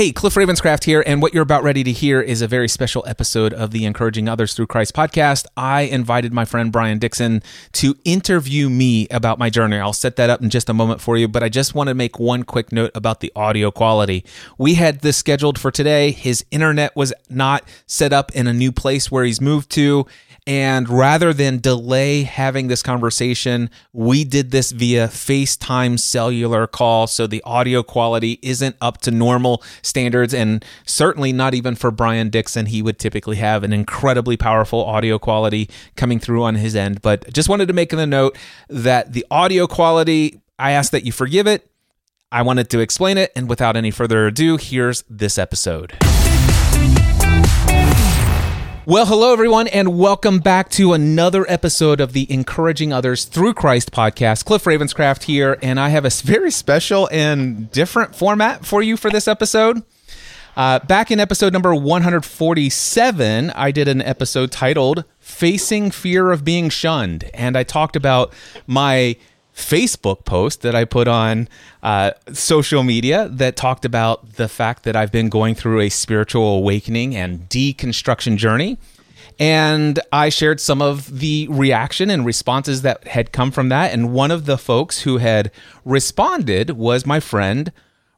Hey, Cliff Ravenscraft here, and what you're about ready to hear is a very special episode of the Encouraging Others Through Christ podcast. I invited my friend Brian Dixon to interview me about my journey. I'll set that up in just a moment for you, but I just want to make one quick note about the audio quality. We had this scheduled for today. His internet was not set up in a new place where he's moved to, and rather than delay having this conversation, we did this via FaceTime cellular call. So the audio quality isn't up to normal standards. And certainly not even for Brian Dixon. He would typically have an incredibly powerful audio quality coming through on his end. But just wanted to make the note that the audio quality, I ask that you forgive it. I wanted to explain it. And without any further ado, here's this episode. Well, hello, everyone, and welcome back to another episode of the Encouraging Others Through Christ podcast. Cliff Ravenscraft here, and I have a very special and different format for you for this episode. Uh, back in episode number 147, I did an episode titled Facing Fear of Being Shunned, and I talked about my Facebook post that I put on uh, social media that talked about the fact that I've been going through a spiritual awakening and deconstruction journey. And I shared some of the reaction and responses that had come from that. And one of the folks who had responded was my friend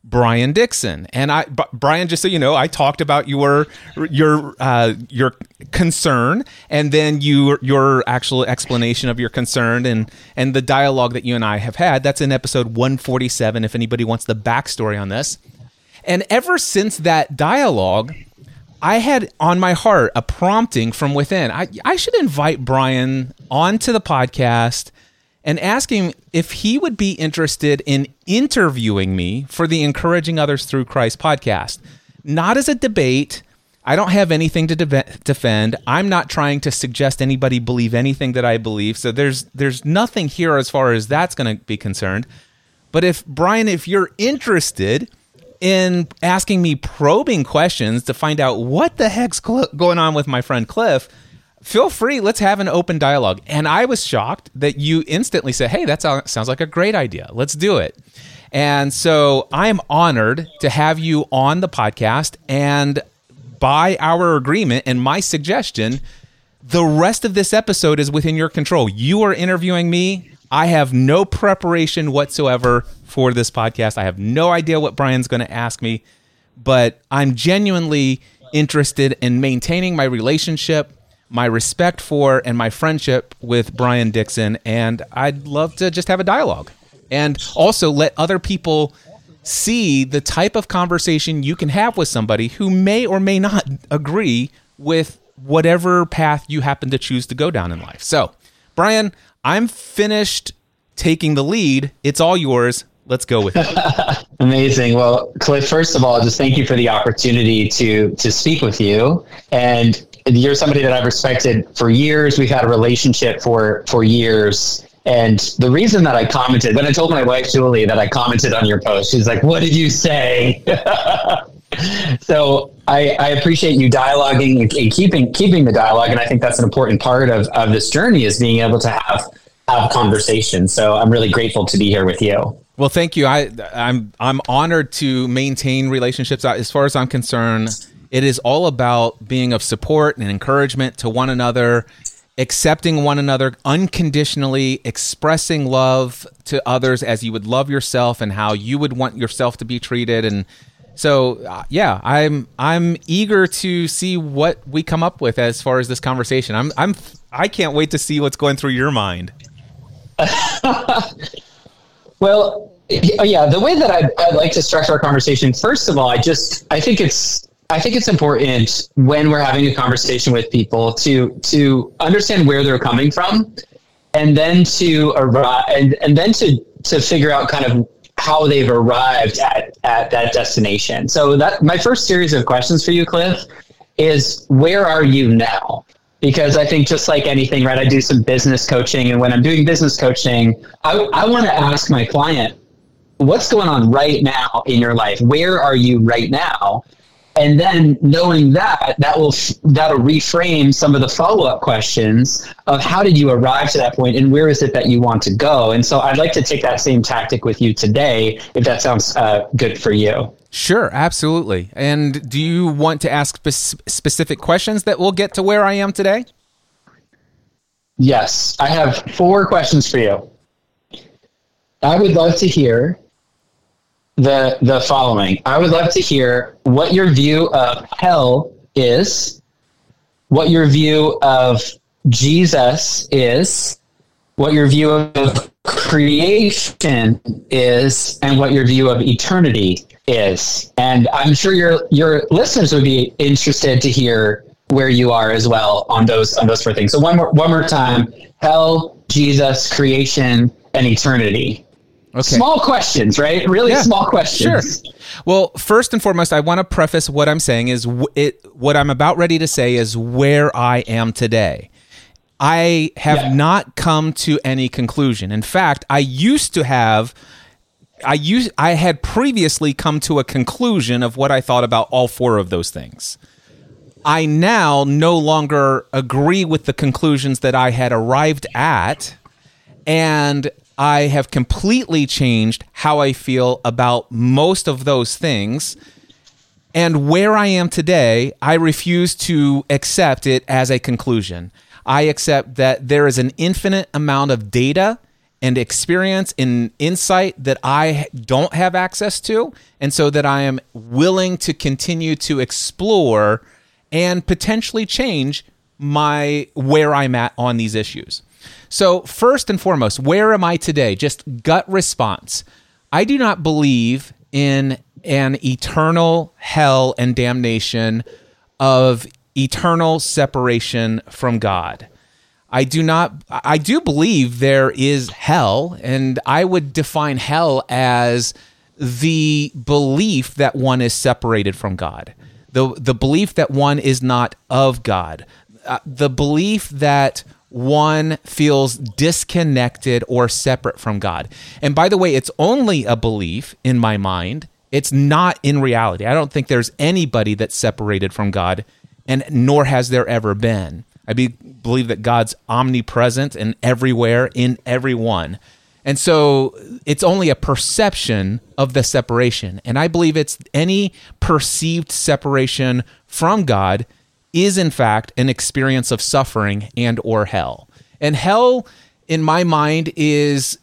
Brian Dixon. And I, B- Brian, just so you know, I talked about your your uh, your concern, and then you your actual explanation of your concern and and the dialogue that you and I have had. That's in episode 147. If anybody wants the backstory on this, and ever since that dialogue. I had on my heart a prompting from within. I, I should invite Brian onto the podcast and ask him if he would be interested in interviewing me for the Encouraging Others Through Christ podcast. Not as a debate. I don't have anything to de- defend. I'm not trying to suggest anybody believe anything that I believe. So there's there's nothing here as far as that's going to be concerned. But if Brian, if you're interested in asking me probing questions to find out what the heck's cl- going on with my friend Cliff, feel free. Let's have an open dialogue. And I was shocked that you instantly said, Hey, that sounds like a great idea. Let's do it. And so I am honored to have you on the podcast. And by our agreement and my suggestion, the rest of this episode is within your control. You are interviewing me. I have no preparation whatsoever for this podcast. I have no idea what Brian's going to ask me, but I'm genuinely interested in maintaining my relationship my respect for and my friendship with Brian Dixon, and I'd love to just have a dialogue and also let other people see the type of conversation you can have with somebody who may or may not agree with whatever path you happen to choose to go down in life. So, Brian, I'm finished taking the lead. It's all yours. Let's go with it. Amazing. Well, Cliff, first of all, just thank you for the opportunity to to speak with you. And you're somebody that I've respected for years. We've had a relationship for for years. And the reason that I commented, when I told my wife Julie that I commented on your post, she's like, "What did you say?" so I, I, appreciate you dialoguing and keeping keeping the dialogue, and I think that's an important part of, of this journey is being able to have have conversations. So I'm really grateful to be here with you. Well, thank you. I I'm I'm honored to maintain relationships. As far as I'm concerned, it is all about being of support and encouragement to one another, accepting one another unconditionally, expressing love to others as you would love yourself and how you would want yourself to be treated and so uh, yeah, I'm I'm eager to see what we come up with as far as this conversation. I'm I'm I can't wait to see what's going through your mind. well, yeah, the way that I'd, I'd like to structure our conversation, first of all, I just I think it's I think it's important when we're having a conversation with people to to understand where they're coming from, and then to arrive and, and then to to figure out kind of how they've arrived at at that destination. So that my first series of questions for you, Cliff, is where are you now? Because I think just like anything, right? I do some business coaching, and when I'm doing business coaching, I, I want to ask my client, what's going on right now in your life? Where are you right now? And then knowing that that will that'll reframe some of the follow-up questions of how did you arrive to that point and where is it that you want to go? And so i'd like to take that same tactic with you today if that sounds uh, good for you. Sure absolutely. And do you want to ask spe- specific questions that will get to where i am today? Yes i have four questions for you. I would love to hear the the following. I would love to hear what your view of hell is, what your view of Jesus is, what your view of creation is, and what your view of eternity is. And I'm sure your your listeners would be interested to hear where you are as well on those on those four things. So one more one more time: hell, Jesus, creation, and eternity. Okay. Small questions, right? Really yeah, small questions. Sure. Well, first and foremost, I want to preface what I'm saying is it what I'm about ready to say is where I am today. I have yeah. not come to any conclusion. In fact, I used to have I used I had previously come to a conclusion of what I thought about all four of those things. I now no longer agree with the conclusions that I had arrived at and I have completely changed how I feel about most of those things. And where I am today, I refuse to accept it as a conclusion. I accept that there is an infinite amount of data and experience and insight that I don't have access to. And so that I am willing to continue to explore and potentially change my where I'm at on these issues. So, first and foremost, where am I today? Just gut response. I do not believe in an eternal hell and damnation of eternal separation from God. I do not I do believe there is hell and I would define hell as the belief that one is separated from God. The the belief that one is not of God. Uh, the belief that one feels disconnected or separate from God. And by the way, it's only a belief in my mind. It's not in reality. I don't think there's anybody that's separated from God, and nor has there ever been. I be, believe that God's omnipresent and everywhere in everyone. And so it's only a perception of the separation. And I believe it's any perceived separation from God is in fact an experience of suffering and or hell. And hell in my mind is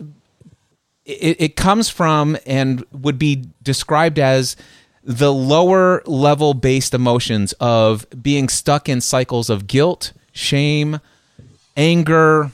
it, it comes from and would be described as the lower level based emotions of being stuck in cycles of guilt, shame, anger,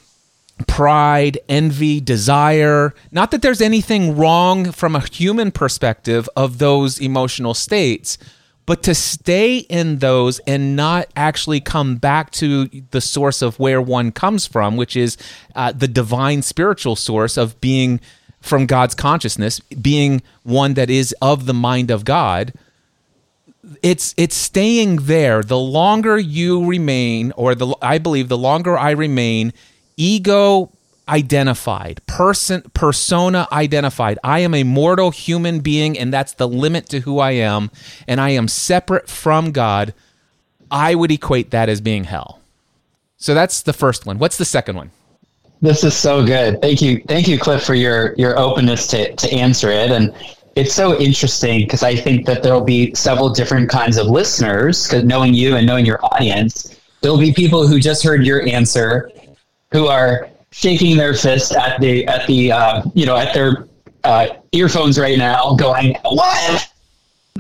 pride, envy, desire. Not that there's anything wrong from a human perspective of those emotional states, but to stay in those and not actually come back to the source of where one comes from, which is uh, the divine spiritual source of being from God's consciousness, being one that is of the mind of God. It's it's staying there. The longer you remain, or the I believe the longer I remain ego identified, person persona identified. I am a mortal human being and that's the limit to who I am and I am separate from God. I would equate that as being hell. So that's the first one. What's the second one? This is so good. Thank you. Thank you Cliff for your your openness to to answer it and it's so interesting because I think that there'll be several different kinds of listeners because knowing you and knowing your audience, there'll be people who just heard your answer who are shaking their fist at the at the uh, you know at their uh, earphones right now, going, "What?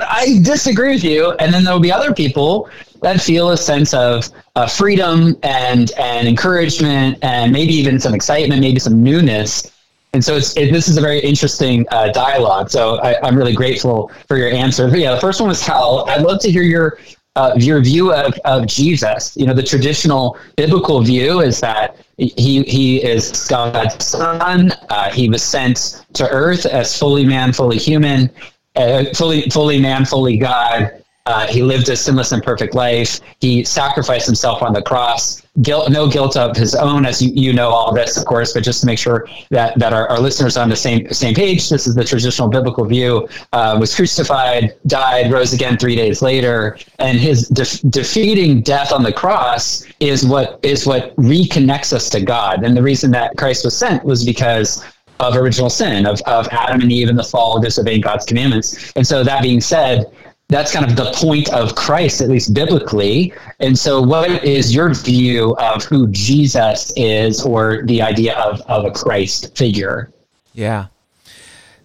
I disagree with you." And then there'll be other people that feel a sense of uh, freedom and and encouragement, and maybe even some excitement, maybe some newness. And so it's, it, this is a very interesting uh, dialogue. So I, am really grateful for your answer. But yeah, the first one was Hal. I'd love to hear your uh, your view of, of Jesus. You know, the traditional biblical view is that he he is God's son. Uh, he was sent to earth as fully man, fully human, uh, fully fully man, fully God. Uh, he lived a sinless and perfect life. He sacrificed himself on the cross. Guilt, no guilt of his own, as you, you know all this, of course. But just to make sure that that our, our listeners are on the same same page, this is the traditional biblical view. Uh, was crucified, died, rose again three days later, and his de- defeating death on the cross is what is what reconnects us to God. And the reason that Christ was sent was because of original sin, of, of Adam and Eve and the fall, disobeying God's commandments. And so, that being said, that's kind of the point of Christ, at least biblically. And so, what is your view of who Jesus is or the idea of, of a Christ figure? Yeah.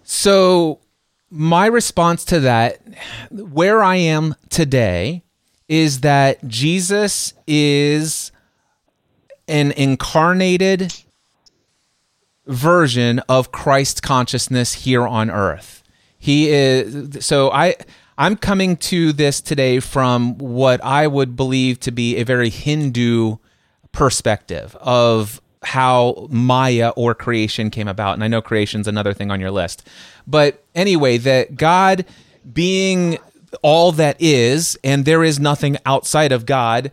So, my response to that, where I am today, is that Jesus is an incarnated version of Christ consciousness here on earth. He is so I I'm coming to this today from what I would believe to be a very Hindu perspective of how Maya or creation came about. And I know creation's another thing on your list. But anyway, that God being all that is, and there is nothing outside of God,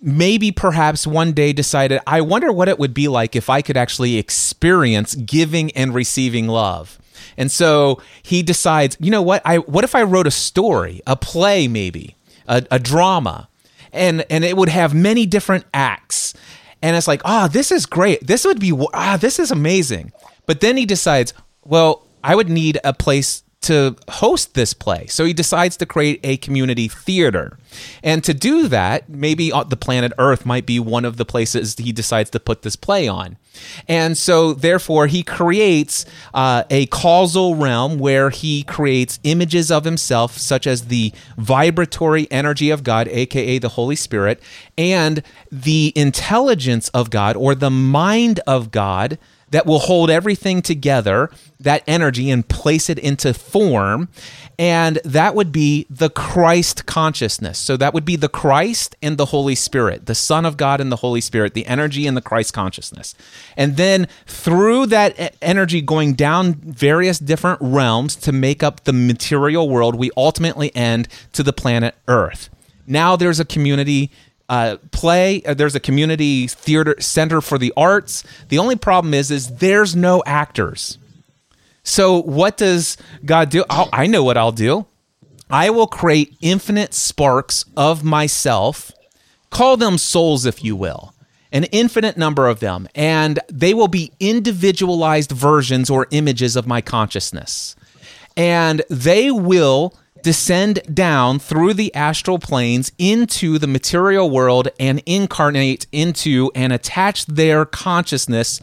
maybe perhaps one day decided, I wonder what it would be like if I could actually experience giving and receiving love. And so he decides, you know what? I what if I wrote a story, a play maybe, a, a drama, and and it would have many different acts. And it's like, ah, oh, this is great. This would be ah, this is amazing. But then he decides, well, I would need a place to host this play. So he decides to create a community theater. And to do that, maybe the planet Earth might be one of the places he decides to put this play on. And so, therefore, he creates uh, a causal realm where he creates images of himself, such as the vibratory energy of God, aka the Holy Spirit, and the intelligence of God or the mind of God that will hold everything together, that energy, and place it into form. And that would be the Christ consciousness. So that would be the Christ and the Holy Spirit, the Son of God and the Holy Spirit, the energy and the Christ consciousness. And then through that energy going down various different realms to make up the material world, we ultimately end to the planet Earth. Now there's a community uh, play. Uh, there's a community theater center for the arts. The only problem is, is there's no actors. So what does God do? I'll, I know what I'll do. I will create infinite sparks of myself. Call them souls, if you will, an infinite number of them, and they will be individualized versions or images of my consciousness, and they will descend down through the astral planes into the material world and incarnate into and attach their consciousness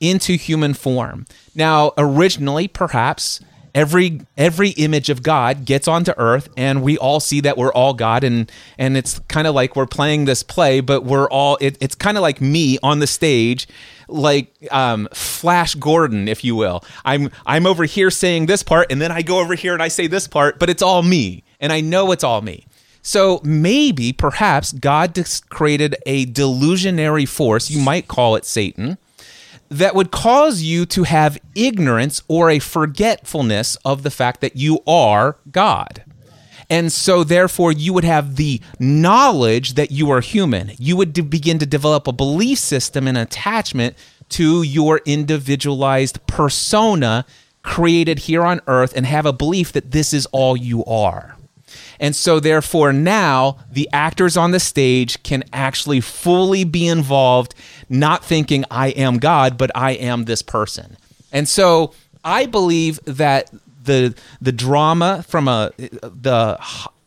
into human form. Now, originally, perhaps every every image of God gets onto earth and we all see that we're all God and and it's kind of like we're playing this play but we're all it, it's kind of like me on the stage like um, Flash Gordon if you will I'm I'm over here saying this part and then I go over here and I say this part but it's all me and I know it's all me so maybe perhaps God created a delusionary force you might call it Satan that would cause you to have ignorance or a forgetfulness of the fact that you are God. And so, therefore, you would have the knowledge that you are human. You would de- begin to develop a belief system and attachment to your individualized persona created here on earth and have a belief that this is all you are. And so, therefore, now the actors on the stage can actually fully be involved, not thinking, I am God, but I am this person. And so, I believe that the the drama from a the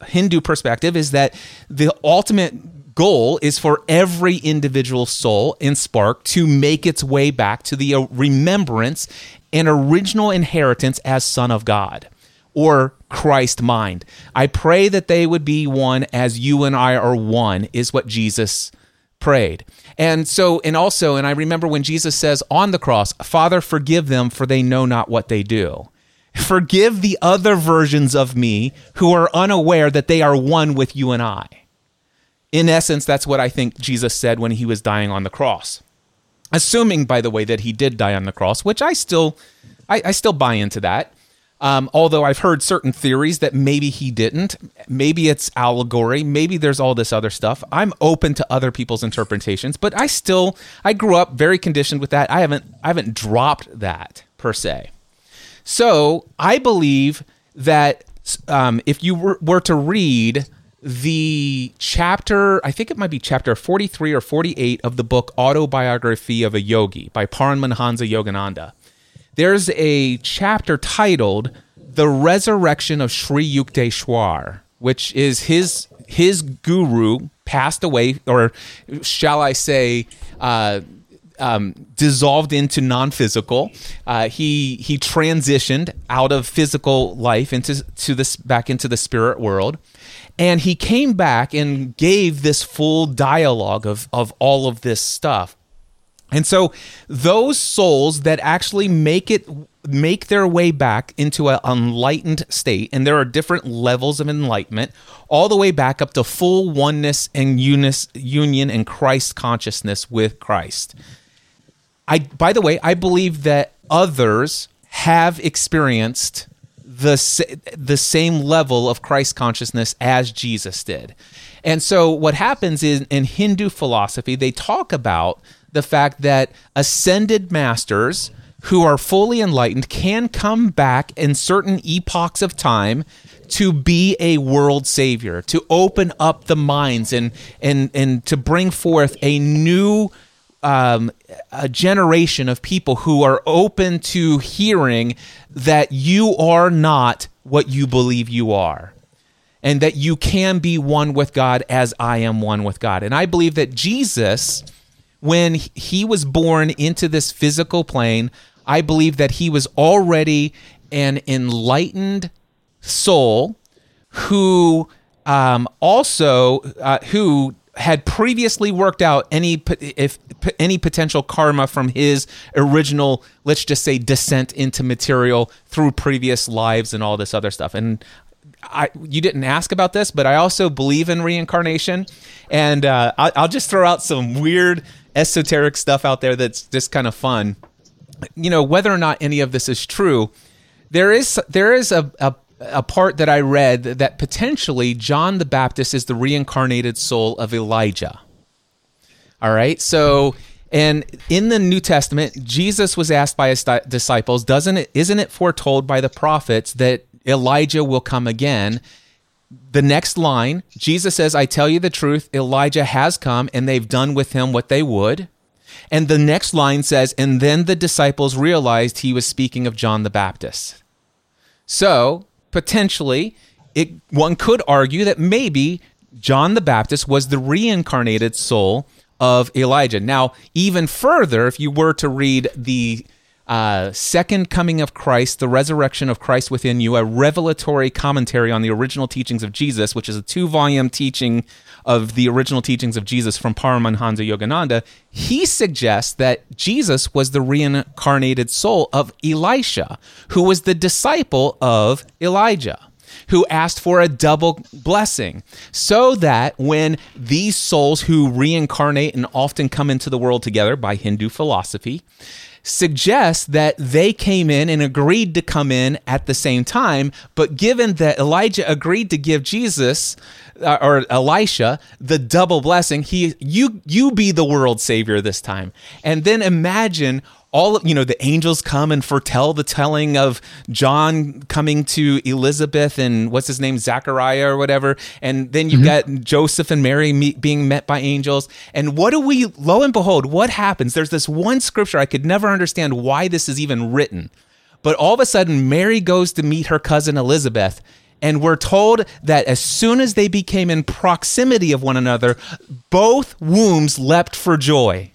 Hindu perspective is that the ultimate goal is for every individual soul in Spark to make its way back to the uh, remembrance and original inheritance as son of God or Christ mind. I pray that they would be one as you and I are one, is what Jesus prayed. And so, and also, and I remember when Jesus says on the cross, Father, forgive them, for they know not what they do. Forgive the other versions of me who are unaware that they are one with you and I. In essence, that's what I think Jesus said when he was dying on the cross. Assuming, by the way, that he did die on the cross, which I still, I, I still buy into that. Um, although I've heard certain theories that maybe he didn't, maybe it's allegory, maybe there's all this other stuff. I'm open to other people's interpretations, but I still I grew up very conditioned with that. I haven't I haven't dropped that per se. So I believe that um, if you were, were to read the chapter, I think it might be chapter 43 or 48 of the book Autobiography of a Yogi by Paramhansa Yogananda there's a chapter titled "The Resurrection of Sri Yukteswar," which is his his guru passed away, or shall I say, uh, um, dissolved into non-physical. Uh, he he transitioned out of physical life into to this back into the spirit world, and he came back and gave this full dialogue of of all of this stuff. And so those souls that actually make it make their way back into an enlightened state and there are different levels of enlightenment all the way back up to full oneness and unis, union and Christ consciousness with Christ. I by the way, I believe that others have experienced the the same level of Christ consciousness as Jesus did. And so what happens is in Hindu philosophy they talk about the fact that ascended masters who are fully enlightened can come back in certain epochs of time to be a world savior, to open up the minds and and and to bring forth a new um, a generation of people who are open to hearing that you are not what you believe you are. And that you can be one with God as I am one with God. And I believe that Jesus when he was born into this physical plane, I believe that he was already an enlightened soul who um, also uh, who had previously worked out any if any potential karma from his original let's just say descent into material through previous lives and all this other stuff and I, you didn't ask about this, but I also believe in reincarnation, and uh, I, I'll just throw out some weird esoteric stuff out there that's just kind of fun. You know, whether or not any of this is true, there is there is a, a a part that I read that potentially John the Baptist is the reincarnated soul of Elijah. All right, so and in the New Testament, Jesus was asked by his disciples, "Doesn't it? Isn't it foretold by the prophets that Elijah will come again?" the next line, Jesus says, I tell you the truth, Elijah has come and they've done with him what they would. And the next line says, and then the disciples realized he was speaking of John the Baptist. So, potentially, it, one could argue that maybe John the Baptist was the reincarnated soul of Elijah. Now, even further, if you were to read the uh, Second Coming of Christ, The Resurrection of Christ Within You, a revelatory commentary on the original teachings of Jesus, which is a two volume teaching of the original teachings of Jesus from Paramahansa Yogananda. He suggests that Jesus was the reincarnated soul of Elisha, who was the disciple of Elijah who asked for a double blessing so that when these souls who reincarnate and often come into the world together by Hindu philosophy, suggests that they came in and agreed to come in at the same time. But given that Elijah agreed to give Jesus uh, or Elisha the double blessing, he you you be the world savior this time. And then imagine all you know the angels come and foretell the telling of John coming to Elizabeth and what's his name? Zachariah or whatever. And then you mm-hmm. get Joseph and Mary meet, being met by angels. And what do we lo and behold what happens? There's this one scripture I could never understand why this is even written. But all of a sudden Mary goes to meet her cousin Elizabeth and we're told that as soon as they became in proximity of one another both wombs leapt for joy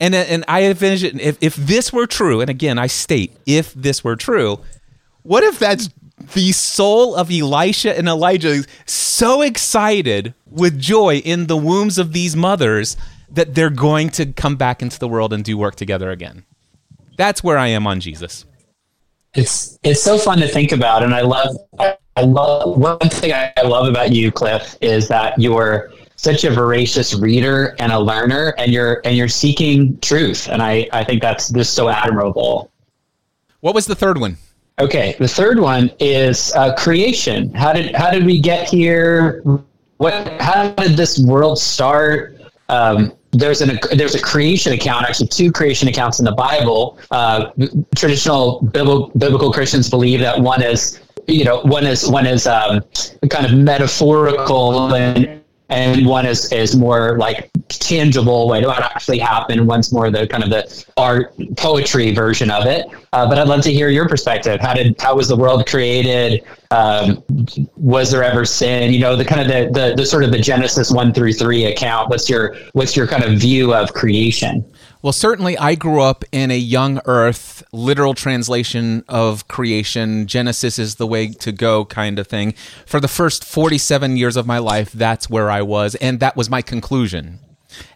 and uh, and I envision if if this were true, and again I state if this were true, what if that's the soul of Elisha and Elijah so excited with joy in the wombs of these mothers that they're going to come back into the world and do work together again. That's where I am on Jesus. It's it's so fun to think about, and I love I love one thing I love about you, Cliff, is that you're such a voracious reader and a learner and you're and you're seeking truth and i i think that's just so admirable what was the third one Okay, the third one is uh, creation. How did how did we get here? What how did this world start? Um, there's an there's a creation account, actually two creation accounts in the Bible. Uh, traditional biblical, biblical Christians believe that one is you know one is one is um, kind of metaphorical and and one is is more like tangible way what actually happened one's more the kind of the art poetry version of it uh, but i'd love to hear your perspective how did how was the world created um, was there ever sin you know the kind of the, the the sort of the genesis 1 through 3 account what's your what's your kind of view of creation well, certainly, I grew up in a young earth, literal translation of creation. Genesis is the way to go, kind of thing. For the first 47 years of my life, that's where I was, and that was my conclusion.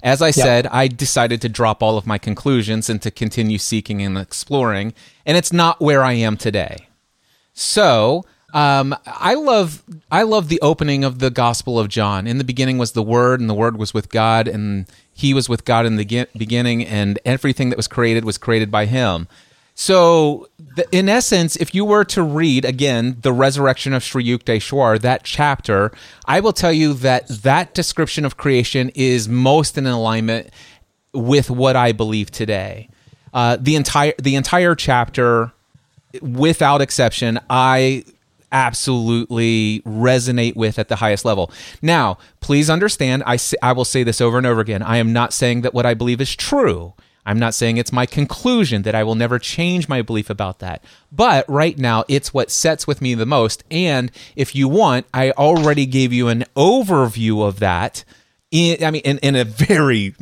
As I yep. said, I decided to drop all of my conclusions and to continue seeking and exploring, and it's not where I am today. So, um, I love I love the opening of the Gospel of John. In the beginning was the Word, and the Word was with God, and He was with God in the beginning, and everything that was created was created by Him. So, in essence, if you were to read again the resurrection of Sri Yukteswar, that chapter, I will tell you that that description of creation is most in alignment with what I believe today. Uh, the entire the entire chapter, without exception, I absolutely resonate with at the highest level. Now, please understand, I, I will say this over and over again. I am not saying that what I believe is true. I'm not saying it's my conclusion that I will never change my belief about that. But right now, it's what sets with me the most. And if you want, I already gave you an overview of that. In, I mean, in, in a very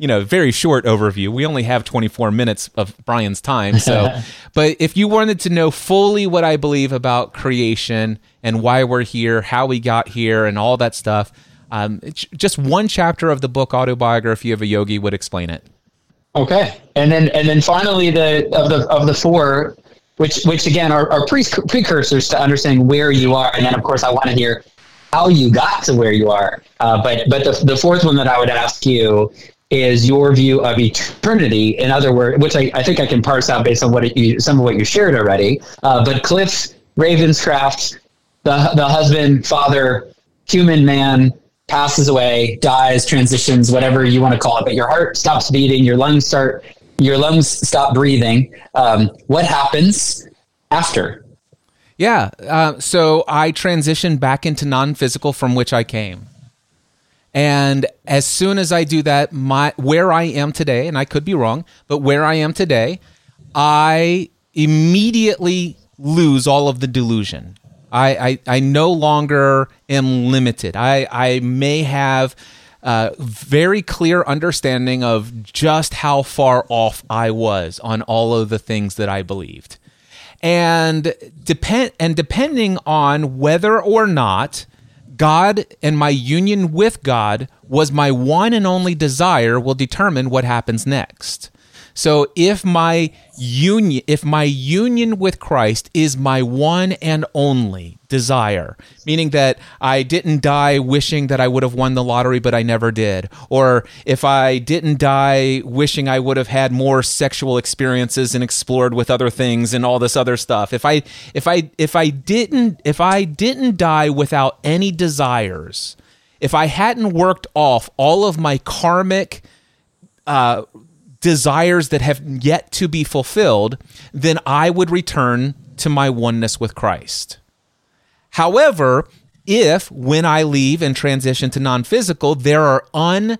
you know, very short overview. We only have 24 minutes of Brian's time. So, but if you wanted to know fully what I believe about creation and why we're here, how we got here, and all that stuff, um, just one chapter of the book Autobiography of a Yogi would explain it. Okay, and then and then finally the of the of the four, which which again are, are pre- precursors to understanding where you are, and then of course I want to hear how you got to where you are. Uh, but but the, the fourth one that I would ask you is your view of eternity. In other words, which I, I think I can parse out based on what you, some of what you shared already. Uh, but Cliff Ravenscraft, the the husband, father, human man, passes away, dies, transitions, whatever you want to call it. But your heart stops beating, your lungs start, your lungs stop breathing. Um, what happens after? Yeah. Uh, so I transitioned back into non physical from which I came. And as soon as I do that, my where I am today, and I could be wrong, but where I am today, I immediately lose all of the delusion. I, I, I no longer am limited. I, I may have a very clear understanding of just how far off I was on all of the things that I believed. And depend and depending on whether or not God and my union with God was my one and only desire will determine what happens next. So if my union if my union with Christ is my one and only desire, meaning that I didn't die wishing that I would have won the lottery but I never did, or if I didn't die wishing I would have had more sexual experiences and explored with other things and all this other stuff. If I if I if I didn't if I didn't die without any desires, if I hadn't worked off all of my karmic uh, desires that have yet to be fulfilled, then I would return to my oneness with Christ. However, if when I leave and transition to non physical, there are un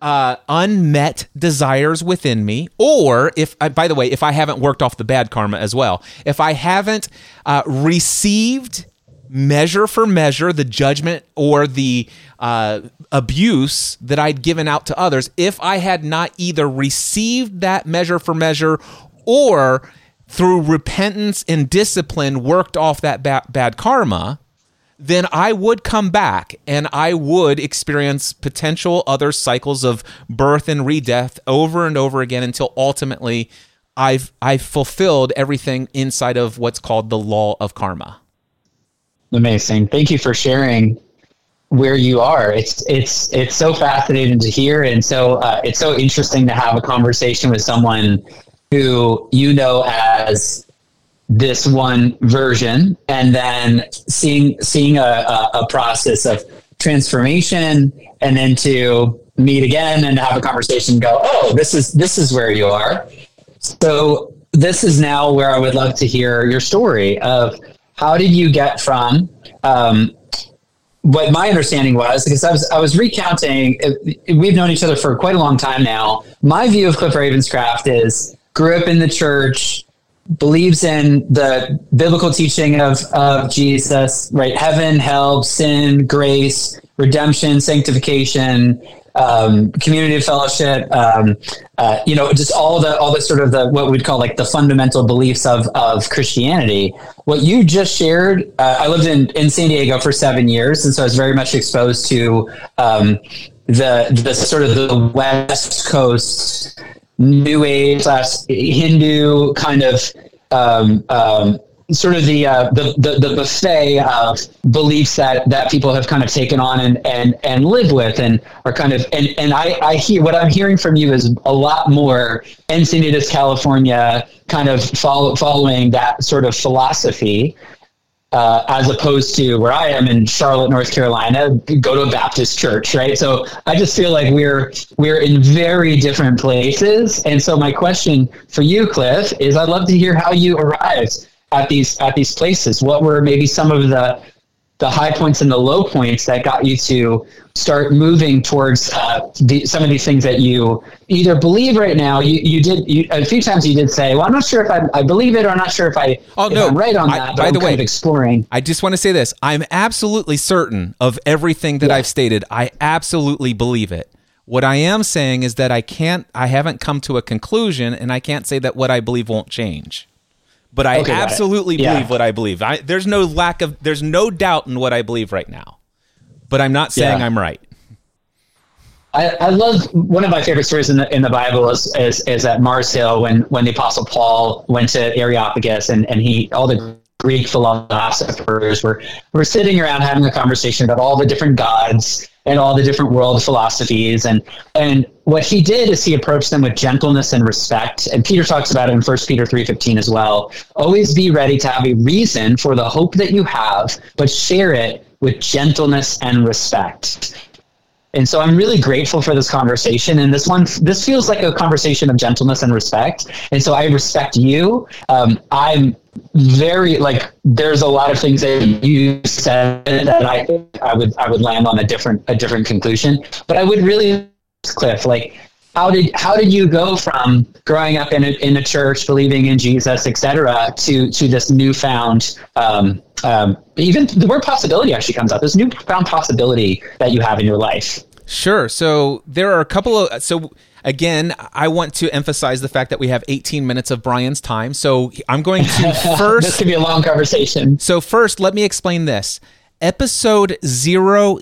uh, unmet desires within me, or if, uh, by the way, if I haven't worked off the bad karma as well, if I haven't uh, received measure for measure the judgment or the uh, abuse that I'd given out to others, if I had not either received that measure for measure or through repentance and discipline worked off that ba- bad karma, then I would come back and I would experience potential other cycles of birth and redeath over and over again until ultimately I've I've fulfilled everything inside of what's called the law of karma. Amazing. Thank you for sharing where you are. It's it's it's so fascinating to hear, and so uh, it's so interesting to have a conversation with someone who you know as this one version and then seeing seeing a, a, a process of transformation and then to meet again and have a conversation go oh this is this is where you are so this is now where i would love to hear your story of how did you get from um, what my understanding was because I was I was recounting. We've known each other for quite a long time now. My view of Cliff Ravenscraft is grew up in the church, believes in the biblical teaching of of Jesus, right? Heaven, hell, sin, grace, redemption, sanctification, um, community fellowship, um, uh, you know, just all the all the sort of the what we'd call like the fundamental beliefs of of Christianity. What you just shared, uh, I lived in in San Diego for seven years, and so I was very much exposed to um, the the sort of the West Coast New Age slash Hindu kind of um, um, sort of the, uh, the, the the buffet of beliefs that that people have kind of taken on and and and live with and are kind of and and I I hear what I'm hearing from you is a lot more Encinitas, California, kind of follow, following that sort of philosophy. Uh, as opposed to where I am in Charlotte, North Carolina, go to a Baptist church, right? So I just feel like we're we're in very different places. And so my question for you, Cliff, is I'd love to hear how you arrived at these at these places? What were maybe some of the the high points and the low points that got you to start moving towards uh, the, some of these things that you either believe right now. You, you did you, a few times. You did say, "Well, I'm not sure if I, I believe it, or I'm not sure if I oh if no I'm right on I, that." by I'm the way, exploring. I just want to say this: I'm absolutely certain of everything that yeah. I've stated. I absolutely believe it. What I am saying is that I can't. I haven't come to a conclusion, and I can't say that what I believe won't change but I okay, absolutely yeah. believe what I believe. I, there's no lack of, there's no doubt in what I believe right now. But I'm not saying yeah. I'm right. I, I, love one of my favorite stories in the in the Bible is is, is at Mars Hill when when the Apostle Paul went to Areopagus and and he all the Greek philosophers were were sitting around having a conversation about all the different gods and all the different world philosophies. And and what he did is he approached them with gentleness and respect. And Peter talks about it in 1 Peter 3.15 as well. Always be ready to have a reason for the hope that you have, but share it with gentleness and respect. And so I'm really grateful for this conversation. And this one, this feels like a conversation of gentleness and respect. And so I respect you. Um, I'm very like. There's a lot of things that you said that I, I would, I would land on a different, a different conclusion. But I would really, Cliff, like how did how did you go from growing up in a, in a church, believing in Jesus, etc., to to this newfound um, um, even the word possibility actually comes up. This newfound possibility that you have in your life. Sure. So there are a couple of so again, I want to emphasize the fact that we have 18 minutes of Brian's time. So I'm going to first. this could be a long conversation. So first, let me explain this. Episode 000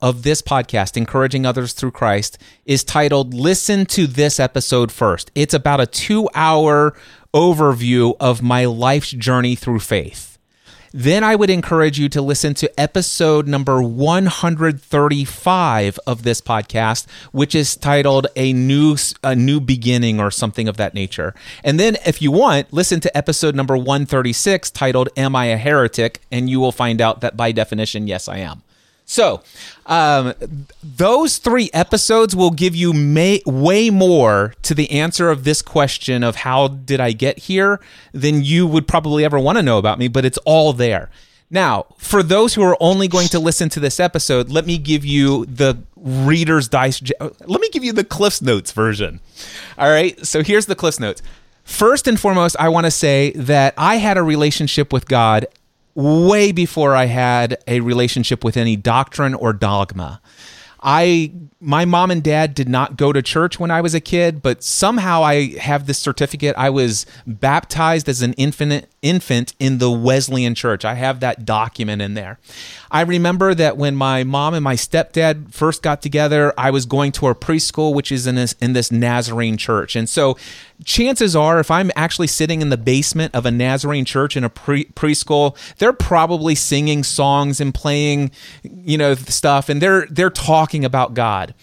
of this podcast, Encouraging Others Through Christ, is titled Listen to This Episode First. It's about a two hour overview of my life's journey through faith then I would encourage you to listen to episode number 135 of this podcast, which is titled "A New A New Beginning" or something of that nature. And then, if you want, listen to episode number 136, titled "Am I a Heretic?" and you will find out that by definition, yes, I am. So, um, those three episodes will give you may, way more to the answer of this question of how did I get here than you would probably ever want to know about me, but it's all there. Now, for those who are only going to listen to this episode, let me give you the Reader's Dice. Let me give you the Cliff's Notes version. All right. So here's the Cliff's Notes. First and foremost, I want to say that I had a relationship with God way before I had a relationship with any doctrine or dogma. I my mom and dad did not go to church when I was a kid, but somehow I have this certificate. I was baptized as an infant infant in the Wesleyan church. I have that document in there. I remember that when my mom and my stepdad first got together, I was going to a preschool which is in this in this Nazarene church. And so chances are if I'm actually sitting in the basement of a Nazarene church in a pre- preschool, they're probably singing songs and playing, you know, stuff and they're they're talking about God.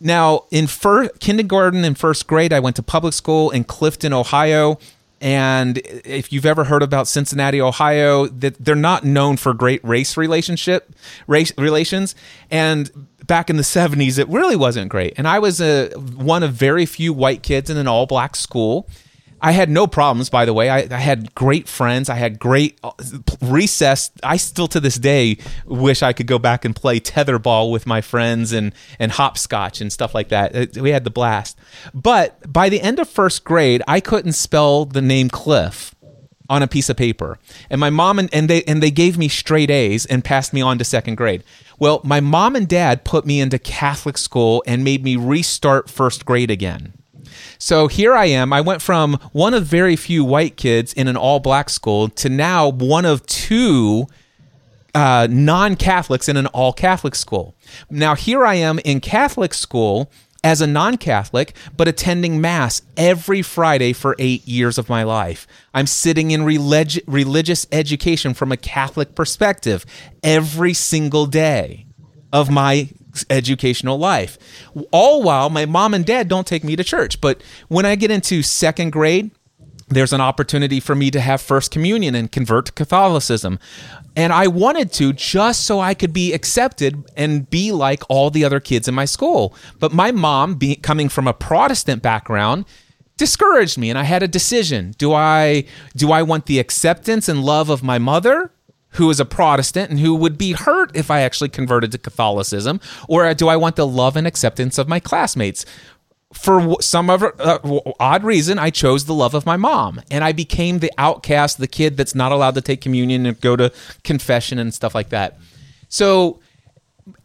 Now, in fir- kindergarten and first grade, I went to public school in Clifton, Ohio. And if you've ever heard about Cincinnati, Ohio, that they're not known for great race relationship race relations. And back in the 70s, it really wasn't great. And I was a, one of very few white kids in an all black school. I had no problems, by the way. I, I, had great friends. I had great uh, recess. I still to this day wish I could go back and play tetherball with my friends and, and hopscotch and stuff like that. We had the blast. But by the end of first grade, I couldn't spell the name Cliff on a piece of paper. And my mom and, and they and they gave me straight A's and passed me on to second grade. Well, my mom and dad put me into Catholic school and made me restart first grade again. So here I am. I went from one of very few white kids in an all black school to now one of two uh, non Catholics in an all Catholic school. Now, here I am in Catholic school as a non Catholic, but attending Mass every Friday for eight years of my life. I'm sitting in relig- religious education from a Catholic perspective every single day of my educational life. All while my mom and dad don't take me to church. But when I get into second grade, there's an opportunity for me to have first communion and convert to Catholicism. And I wanted to just so I could be accepted and be like all the other kids in my school. But my mom, be, coming from a Protestant background, discouraged me and I had a decision. Do I do I want the acceptance and love of my mother who is a Protestant and who would be hurt if I actually converted to Catholicism? Or do I want the love and acceptance of my classmates? For some uh, odd reason, I chose the love of my mom, and I became the outcast, the kid that's not allowed to take communion and go to confession and stuff like that. So,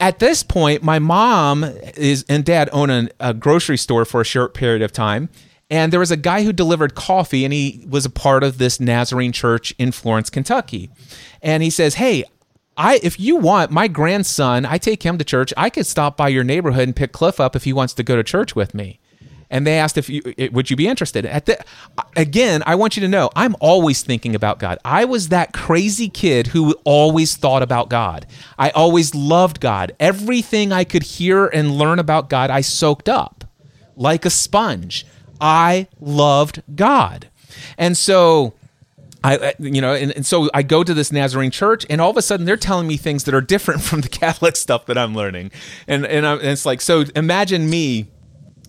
at this point, my mom is and dad own a, a grocery store for a short period of time, and there was a guy who delivered coffee, and he was a part of this Nazarene church in Florence, Kentucky. And he says, Hey, I, if you want my grandson, I take him to church. I could stop by your neighborhood and pick Cliff up if he wants to go to church with me. And they asked if you would you be interested. At the again, I want you to know I'm always thinking about God. I was that crazy kid who always thought about God. I always loved God. Everything I could hear and learn about God, I soaked up like a sponge. I loved God. And so I, you know, and, and, so I go to this Nazarene church, and all of a sudden they're telling me things that are different from the Catholic stuff that I'm learning, and and, and it's like, so imagine me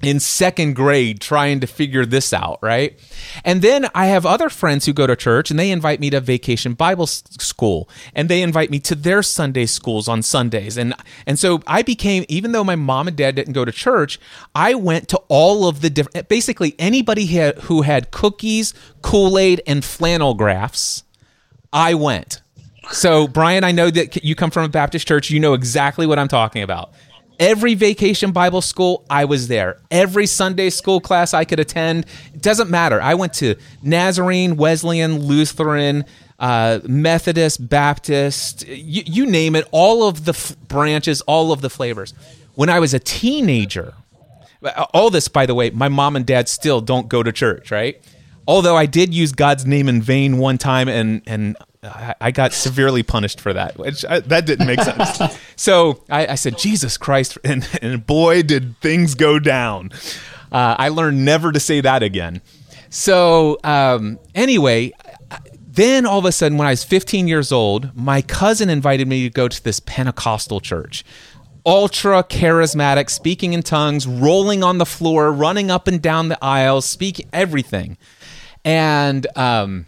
in second grade trying to figure this out, right? And then I have other friends who go to church and they invite me to vacation Bible school and they invite me to their Sunday schools on Sundays. And and so I became even though my mom and dad didn't go to church, I went to all of the different basically anybody who had cookies, Kool-Aid and flannel graphs, I went. So Brian, I know that you come from a Baptist church, you know exactly what I'm talking about. Every vacation Bible school, I was there. Every Sunday school class I could attend, it doesn't matter. I went to Nazarene, Wesleyan, Lutheran, uh, Methodist, Baptist, you, you, name it, all of the f- branches, all of the flavors. When I was a teenager, all this, by the way, my mom and dad still don't go to church, right? Although I did use God's name in vain one time, and and I got severely punished for that, which I, that didn't make sense. so I, I, said, Jesus Christ, and, and, boy, did things go down. Uh, I learned never to say that again. So um, anyway, then all of a sudden, when I was 15 years old, my cousin invited me to go to this Pentecostal church. Ultra charismatic, speaking in tongues, rolling on the floor, running up and down the aisles, speaking everything. And um,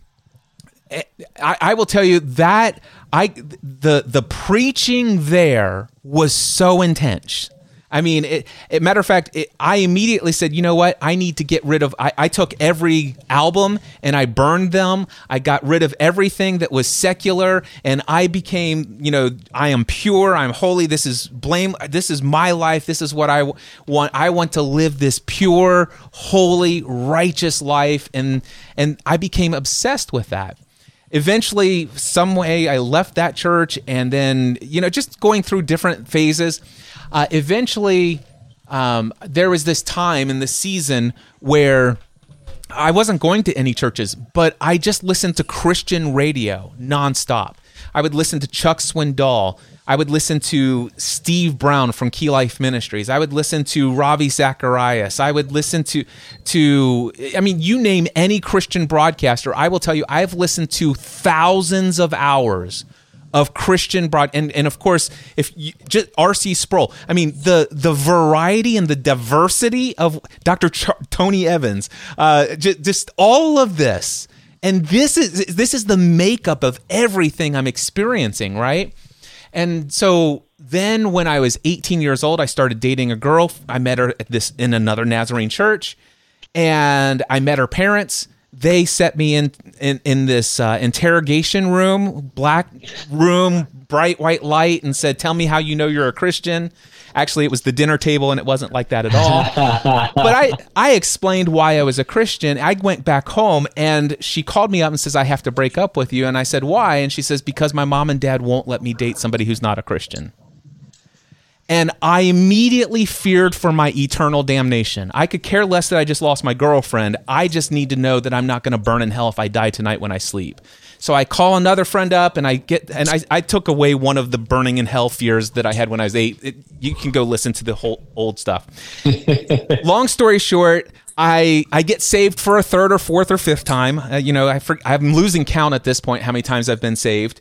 I, I will tell you that I the the preaching there was so intense. I mean, it, it, matter of fact, it, I immediately said, you know what? I need to get rid of. I, I, took every album and I burned them. I got rid of everything that was secular, and I became, you know, I am pure. I'm holy. This is blame. This is my life. This is what I want. I want to live this pure, holy, righteous life, and and I became obsessed with that eventually some way i left that church and then you know just going through different phases uh, eventually um, there was this time in the season where i wasn't going to any churches but i just listened to christian radio nonstop i would listen to chuck swindoll I would listen to Steve Brown from Key Life Ministries. I would listen to Ravi Zacharias. I would listen to to I mean, you name any Christian broadcaster, I will tell you I've listened to thousands of hours of Christian broad and and of course if you, just RC Sproul I mean the the variety and the diversity of Dr. Ch- Tony Evans uh, just, just all of this and this is this is the makeup of everything I'm experiencing right and so then when I was 18 years old, I started dating a girl. I met her at this in another Nazarene church and I met her parents. They set me in in, in this uh, interrogation room, black room, bright white light, and said, "Tell me how you know you're a Christian." Actually, it was the dinner table, and it wasn't like that at all. but I I explained why I was a Christian. I went back home, and she called me up and says, "I have to break up with you." And I said, "Why?" And she says, "Because my mom and dad won't let me date somebody who's not a Christian." And I immediately feared for my eternal damnation. I could care less that I just lost my girlfriend. I just need to know that I'm not going to burn in hell if I die tonight when I sleep. So I call another friend up and I get and I, I took away one of the burning in hell fears that I had when I was eight. It, you can go listen to the whole old stuff. Long story short, I I get saved for a third or fourth or fifth time. Uh, you know, I for, I'm losing count at this point how many times I've been saved.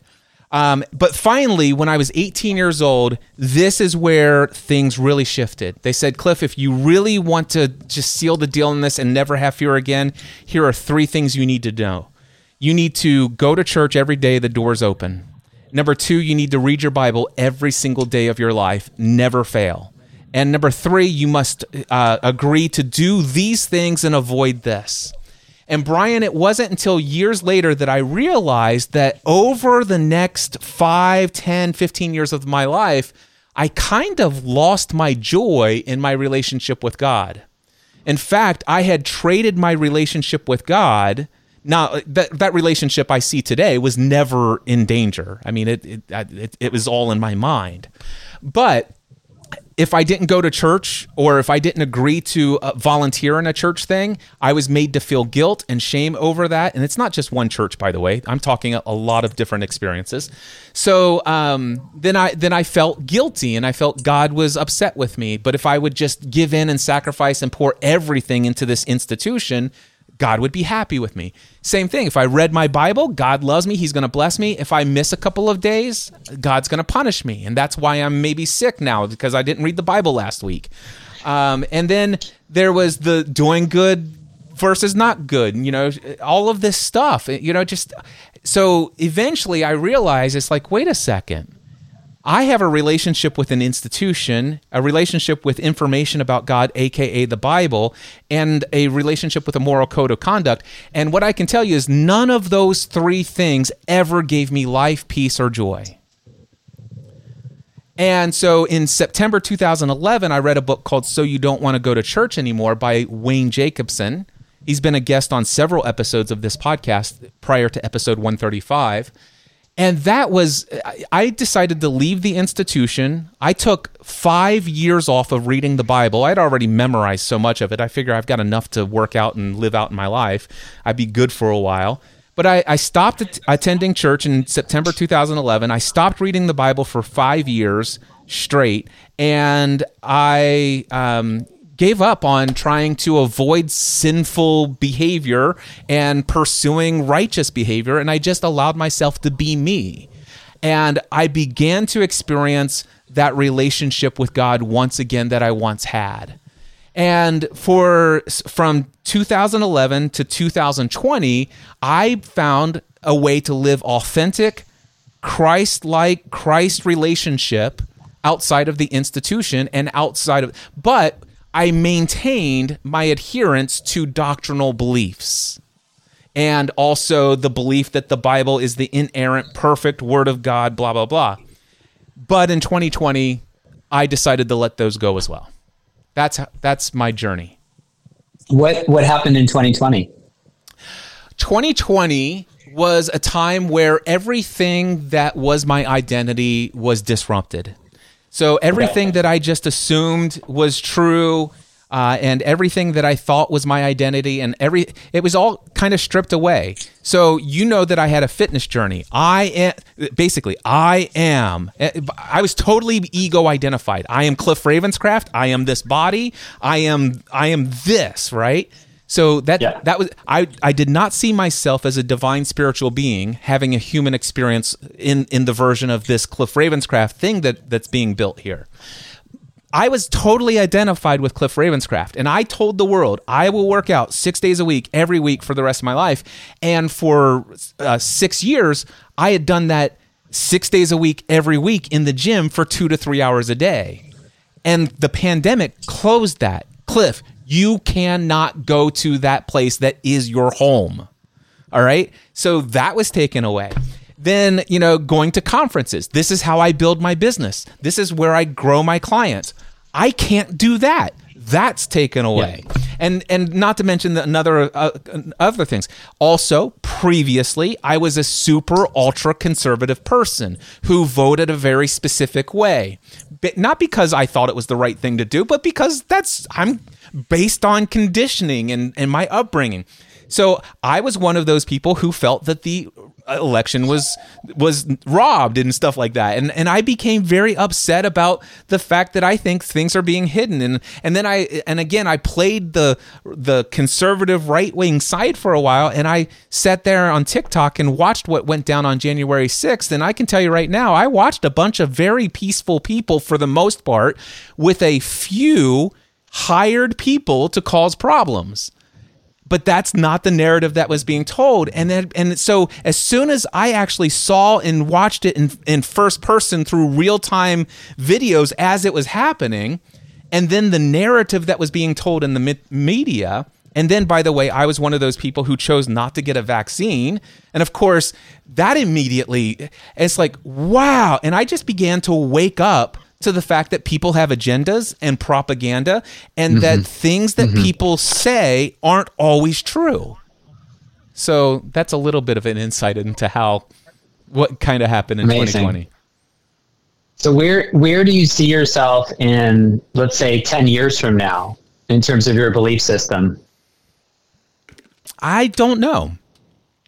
Um, but finally, when I was 18 years old, this is where things really shifted. They said, Cliff, if you really want to just seal the deal in this and never have fear again, here are three things you need to know. You need to go to church every day, the door's open. Number two, you need to read your Bible every single day of your life, never fail. And number three, you must uh, agree to do these things and avoid this. And Brian, it wasn't until years later that I realized that over the next 5, 10, 15 years of my life, I kind of lost my joy in my relationship with God. In fact, I had traded my relationship with God. Now, that, that relationship I see today was never in danger. I mean, it, it, it, it was all in my mind. But if I didn't go to church or if I didn't agree to uh, volunteer in a church thing, I was made to feel guilt and shame over that. And it's not just one church, by the way. I'm talking a, a lot of different experiences. So um, then I then I felt guilty and I felt God was upset with me. But if I would just give in and sacrifice and pour everything into this institution, God would be happy with me. Same thing. If I read my Bible, God loves me. He's going to bless me. If I miss a couple of days, God's going to punish me. And that's why I'm maybe sick now because I didn't read the Bible last week. Um, and then there was the doing good versus not good, you know, all of this stuff, you know, just so eventually I realized it's like, wait a second I have a relationship with an institution, a relationship with information about God, aka the Bible, and a relationship with a moral code of conduct. And what I can tell you is none of those three things ever gave me life, peace, or joy. And so in September 2011, I read a book called So You Don't Want to Go to Church Anymore by Wayne Jacobsen. He's been a guest on several episodes of this podcast prior to episode 135 and that was i decided to leave the institution. I took five years off of reading the bible. I'd already memorized so much of it. I figure i've got enough to work out and live out in my life. I'd be good for a while. But i, I stopped at- attending church in september 2011 i stopped reading the bible for five years straight. And i um, gave up on trying to avoid sinful behavior and pursuing righteous behavior. And I just allowed myself to be me. And I began to experience that relationship with God once again that I once had. And for from 2011 to 2020, I found a way to live authentic, Christ-like Christ relationship outside of the institution and outside of but I maintained my adherence to doctrinal beliefs and also the belief that the Bible is the inerrant, perfect Word of God, blah, blah, blah. But in 2020, I decided to let those go as well. That's, that's my journey. What, what happened in 2020? 2020 was a time where everything that was my identity was disrupted. So everything that I just assumed was true uh, and everything that I thought was my identity, and every it was all kind of stripped away. So you know that I had a fitness journey. I am basically I am. I was totally ego identified. I am Cliff Ravenscraft. I am this body. I am I am this right. So that yeah. that was I I did not see myself as a divine spiritual being having a human experience in in the version of this Cliff Ravenscraft thing that that's being built here. I was totally identified with Cliff Ravenscraft, and I told the world I will work out six days a week, every week for the rest of my life. And for uh, six years, I had done that six days a week, every week in the gym for two to three hours a day. And the pandemic closed that. Cliff, you cannot go to that place that is your home. All right. So that was taken away. Then you know going to conferences. This is how i build my business. This is where i grow my clients. I can't do that. That's taken away. Yeah. and and not to mention the, another uh, other things. Also previously i was a super ultra conservative person who voted a very specific way. But not because i thought it was the right thing to do but because that's i'm based on conditioning and and my upbringing so I was one of those people who felt that the uh, election was was robbed and stuff like that. And and I became very upset about the fact that I think things are being hidden. And and then I and again I played the the conservative right wing side for a while and I sat there on TikTok and watched what went down on January 6th. And I can tell you right now, I watched a bunch of very peaceful people for the most part with a few hired people to cause problems. But that's not the narrative that was being told. And then and so as soon as i actually saw and watched it in, in first person through real-time videos as it was happening and then the narrative that was being told in the media and then by the way i was one of those people who chose not to get a vaccine. And of course that immediately it's like wow. And i just began to wake up to the fact that people have agendas and propaganda and mm-hmm. that things that mm-hmm. people say aren't always true. So that's a little bit of an insight into how what kind of happened in Amazing. 2020. So where where do you see yourself in let's say 10 years from now in terms of your belief system? I don't know.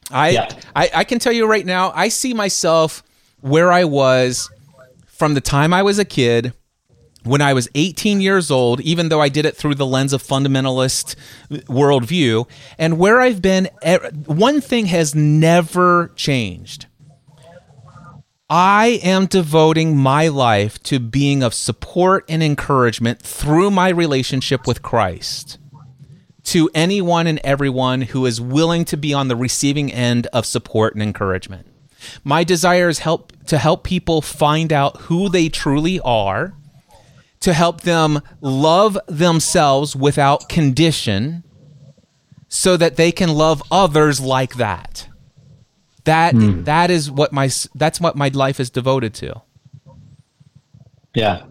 I, yeah. I I can tell you right now, I see myself where I was from the time I was a kid when I was 18 years old, even though I did it through the lens of fundamentalist worldview, and where I've been, one thing has never changed. I am devoting my life to being of support and encouragement through my relationship with Christ to anyone and everyone who is willing to be on the receiving end of support and encouragement. My desire is help to help people find out who they truly are, to help them love themselves without condition so that they can love others like that. That mm. that is what my that's what my life is devoted to. Yeah.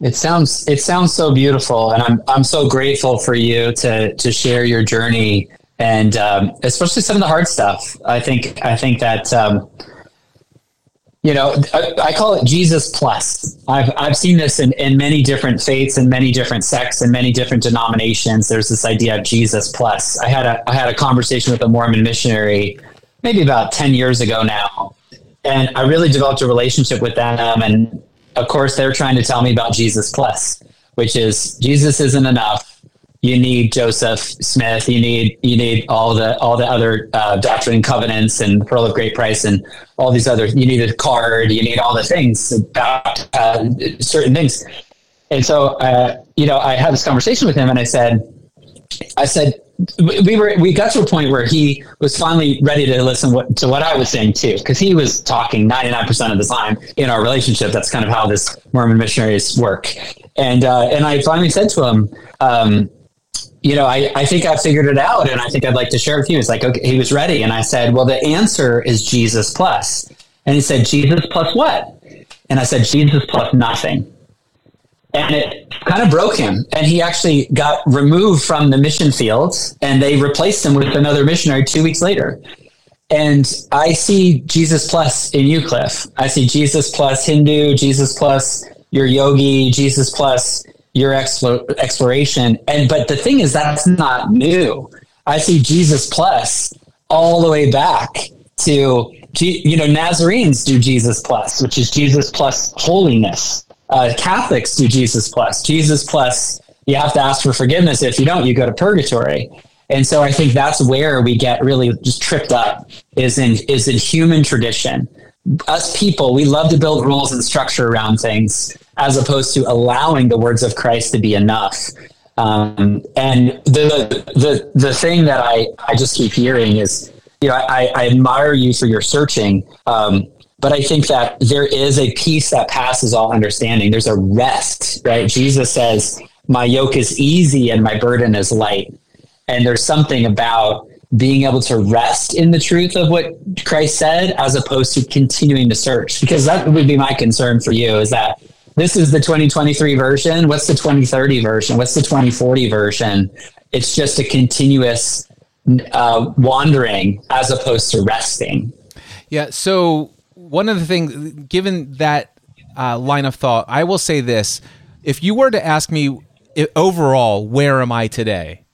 It sounds it sounds so beautiful and I'm I'm so grateful for you to to share your journey and um, especially some of the hard stuff. I think I think that um, you know I, I, call it Jesus plus. I've I've seen this in, in many different faiths and many different sects and many different denominations. There's this idea of Jesus plus. I had a I had a conversation with a Mormon missionary maybe about ten years ago now, and I really developed a relationship with them. And of course, they're trying to tell me about Jesus plus, which is Jesus isn't enough you need Joseph Smith, you need you need all the all the other uh, doctrine and covenants and the pearl of great price and all these other. You need a card, you need all the things about uh, certain things. And so, uh, you know, I had this conversation with him, and I said, I said we were we got to a point where he was finally ready to listen what, to what I was saying too, because he was talking ninety nine percent of the time in our relationship. That's kind of how this Mormon missionaries work. And uh, and I finally said to him. Um, you know, I, I think I figured it out and I think I'd like to share with you. It's like, okay, he was ready. And I said, well, the answer is Jesus plus. And he said, Jesus plus what? And I said, Jesus plus nothing. And it kind of broke him. And he actually got removed from the mission fields and they replaced him with another missionary two weeks later. And I see Jesus plus in you, Cliff. I see Jesus plus Hindu, Jesus plus your yogi, Jesus plus your exploration. And but the thing is, that's not new. I see Jesus plus all the way back to you know Nazarenes do Jesus plus, which is Jesus plus holiness. Uh, Catholics do Jesus plus. Jesus plus, you have to ask for forgiveness. If you don't, you go to purgatory. And so I think that's where we get really just tripped up is in is in human tradition. Us people, we love to build rules and structure around things as opposed to allowing the words of Christ to be enough. Um, and the the the thing that I I just keep hearing is, you know, I, I admire you for your searching. Um, but I think that there is a peace that passes all understanding. There's a rest, right? Jesus says, "My yoke is easy and my burden is light." And there's something about being able to rest in the truth of what Christ said as opposed to continuing to search. Because that would be my concern for you is that this is the 2023 version. What's the 2030 version? What's the 2040 version? It's just a continuous uh, wandering as opposed to resting. Yeah. So, one of the things, given that uh, line of thought, I will say this. If you were to ask me overall, where am I today?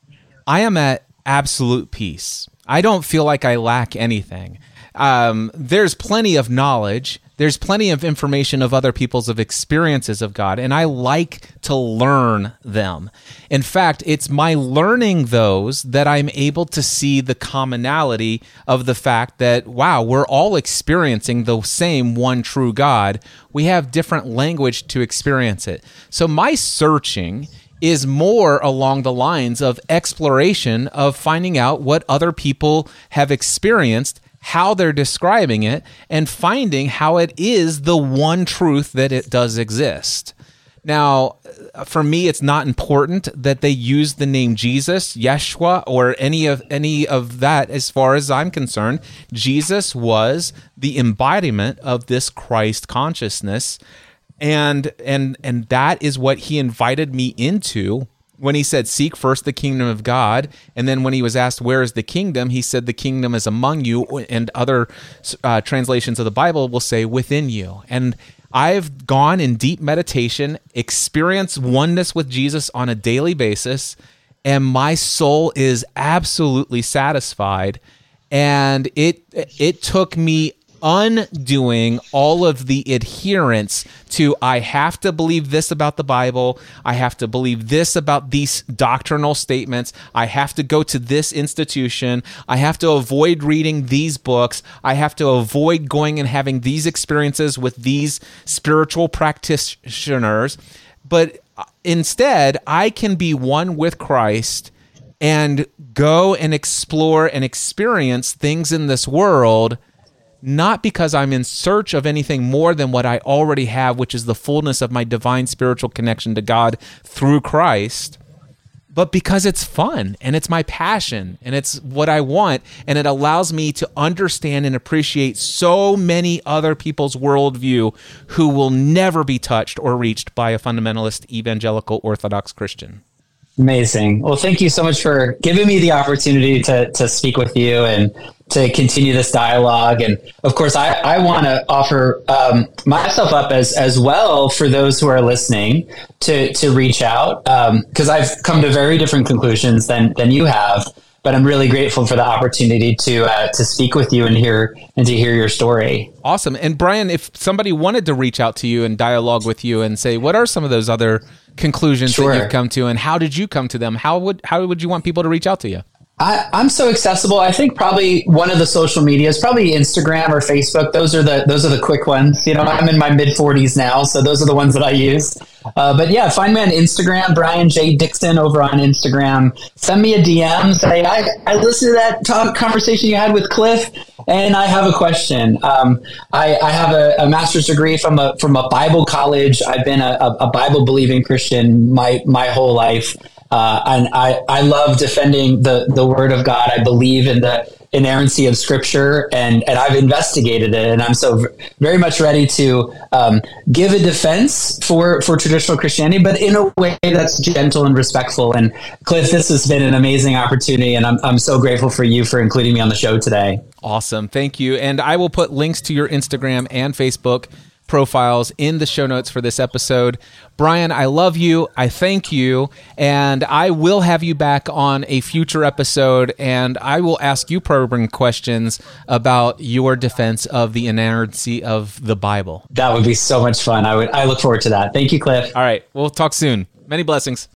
I am at absolute peace. I don't feel like I lack anything. Um, there's plenty of knowledge. There's plenty of information of other people's of experiences of God, and I like to learn them. In fact, it's my learning those that I'm able to see the commonality of the fact that wow, we're all experiencing the same one true God. We have different language to experience it. So my searching is more along the lines of exploration of finding out what other people have experienced how they're describing it and finding how it is the one truth that it does exist. Now, for me, it's not important that they use the name Jesus, Yeshua, or any of any of that. As far as I'm concerned, Jesus was the embodiment of this Christ consciousness, and and and that is what he invited me into when he said seek first the kingdom of god. And then when he was asked where is the kingdom? he said the kingdom is among you and other uh, translations of the bible will say within you. And i've gone in deep meditation experience oneness with jesus on a daily basis and my soul is absolutely satisfied. And it it took me undoing all of the adherence to I have to believe this about the Bible, I have to believe this about these doctrinal statements, I have to go to this institution, I have to avoid reading these books, I have to avoid going and having these experiences with these spiritual practitioners, but uh, instead I can be one with Christ and go and explore and experience things in this world not because I'm in search of anything more than what I already have, which is the fullness of my divine spiritual connection to God through Christ, but because it's fun and it's my passion and it's what I want. And it allows me to understand and appreciate so many other people's worldview who will never be touched or reached by a fundamentalist evangelical Orthodox Christian. Amazing. Well, thank you so much for giving me the opportunity to, to speak with you and to continue this dialogue. And of course, I, I want to offer um, myself up as, as well for those who are listening to, to reach out because um, I've come to very different conclusions than, than you have. But I'm really grateful for the opportunity to uh, to speak with you and hear and to hear your story. Awesome. And Brian, if somebody wanted to reach out to you and dialogue with you and say, what are some of those other conclusions sure. that you've come to, and how did you come to them? How would how would you want people to reach out to you? I, am so accessible. I think probably one of the social medias, probably Instagram or Facebook. Those are the those are the quick ones. You know, I'm in my mid 40s now, so those are the ones that I use. Uh, but yeah, find me on Instagram, Brian J Dixon over on Instagram. Send me a DM. Say I, I listened to that talk conversation you had with Cliff, and I have a question. Um, I, I, have a, a, master's degree from a from a Bible college. I've been a, a Bible believing Christian my my whole life. Uh, and I, I love defending the, the word of God. I believe in the inerrancy of scripture and, and I've investigated it. And I'm so very much ready to um, give a defense for, for traditional Christianity, but in a way that's gentle and respectful. And Cliff, this has been an amazing opportunity. And I'm, I'm so grateful for you for including me on the show today. Awesome. Thank you. And I will put links to your Instagram and Facebook profiles in the show notes for this episode. Brian, I love you. I thank you. And I will have you back on a future episode and I will ask you probing questions about your defense of the inerrancy of the Bible. That would be so much fun. I would I look forward to that. Thank you, Cliff. All right. We'll talk soon. Many blessings.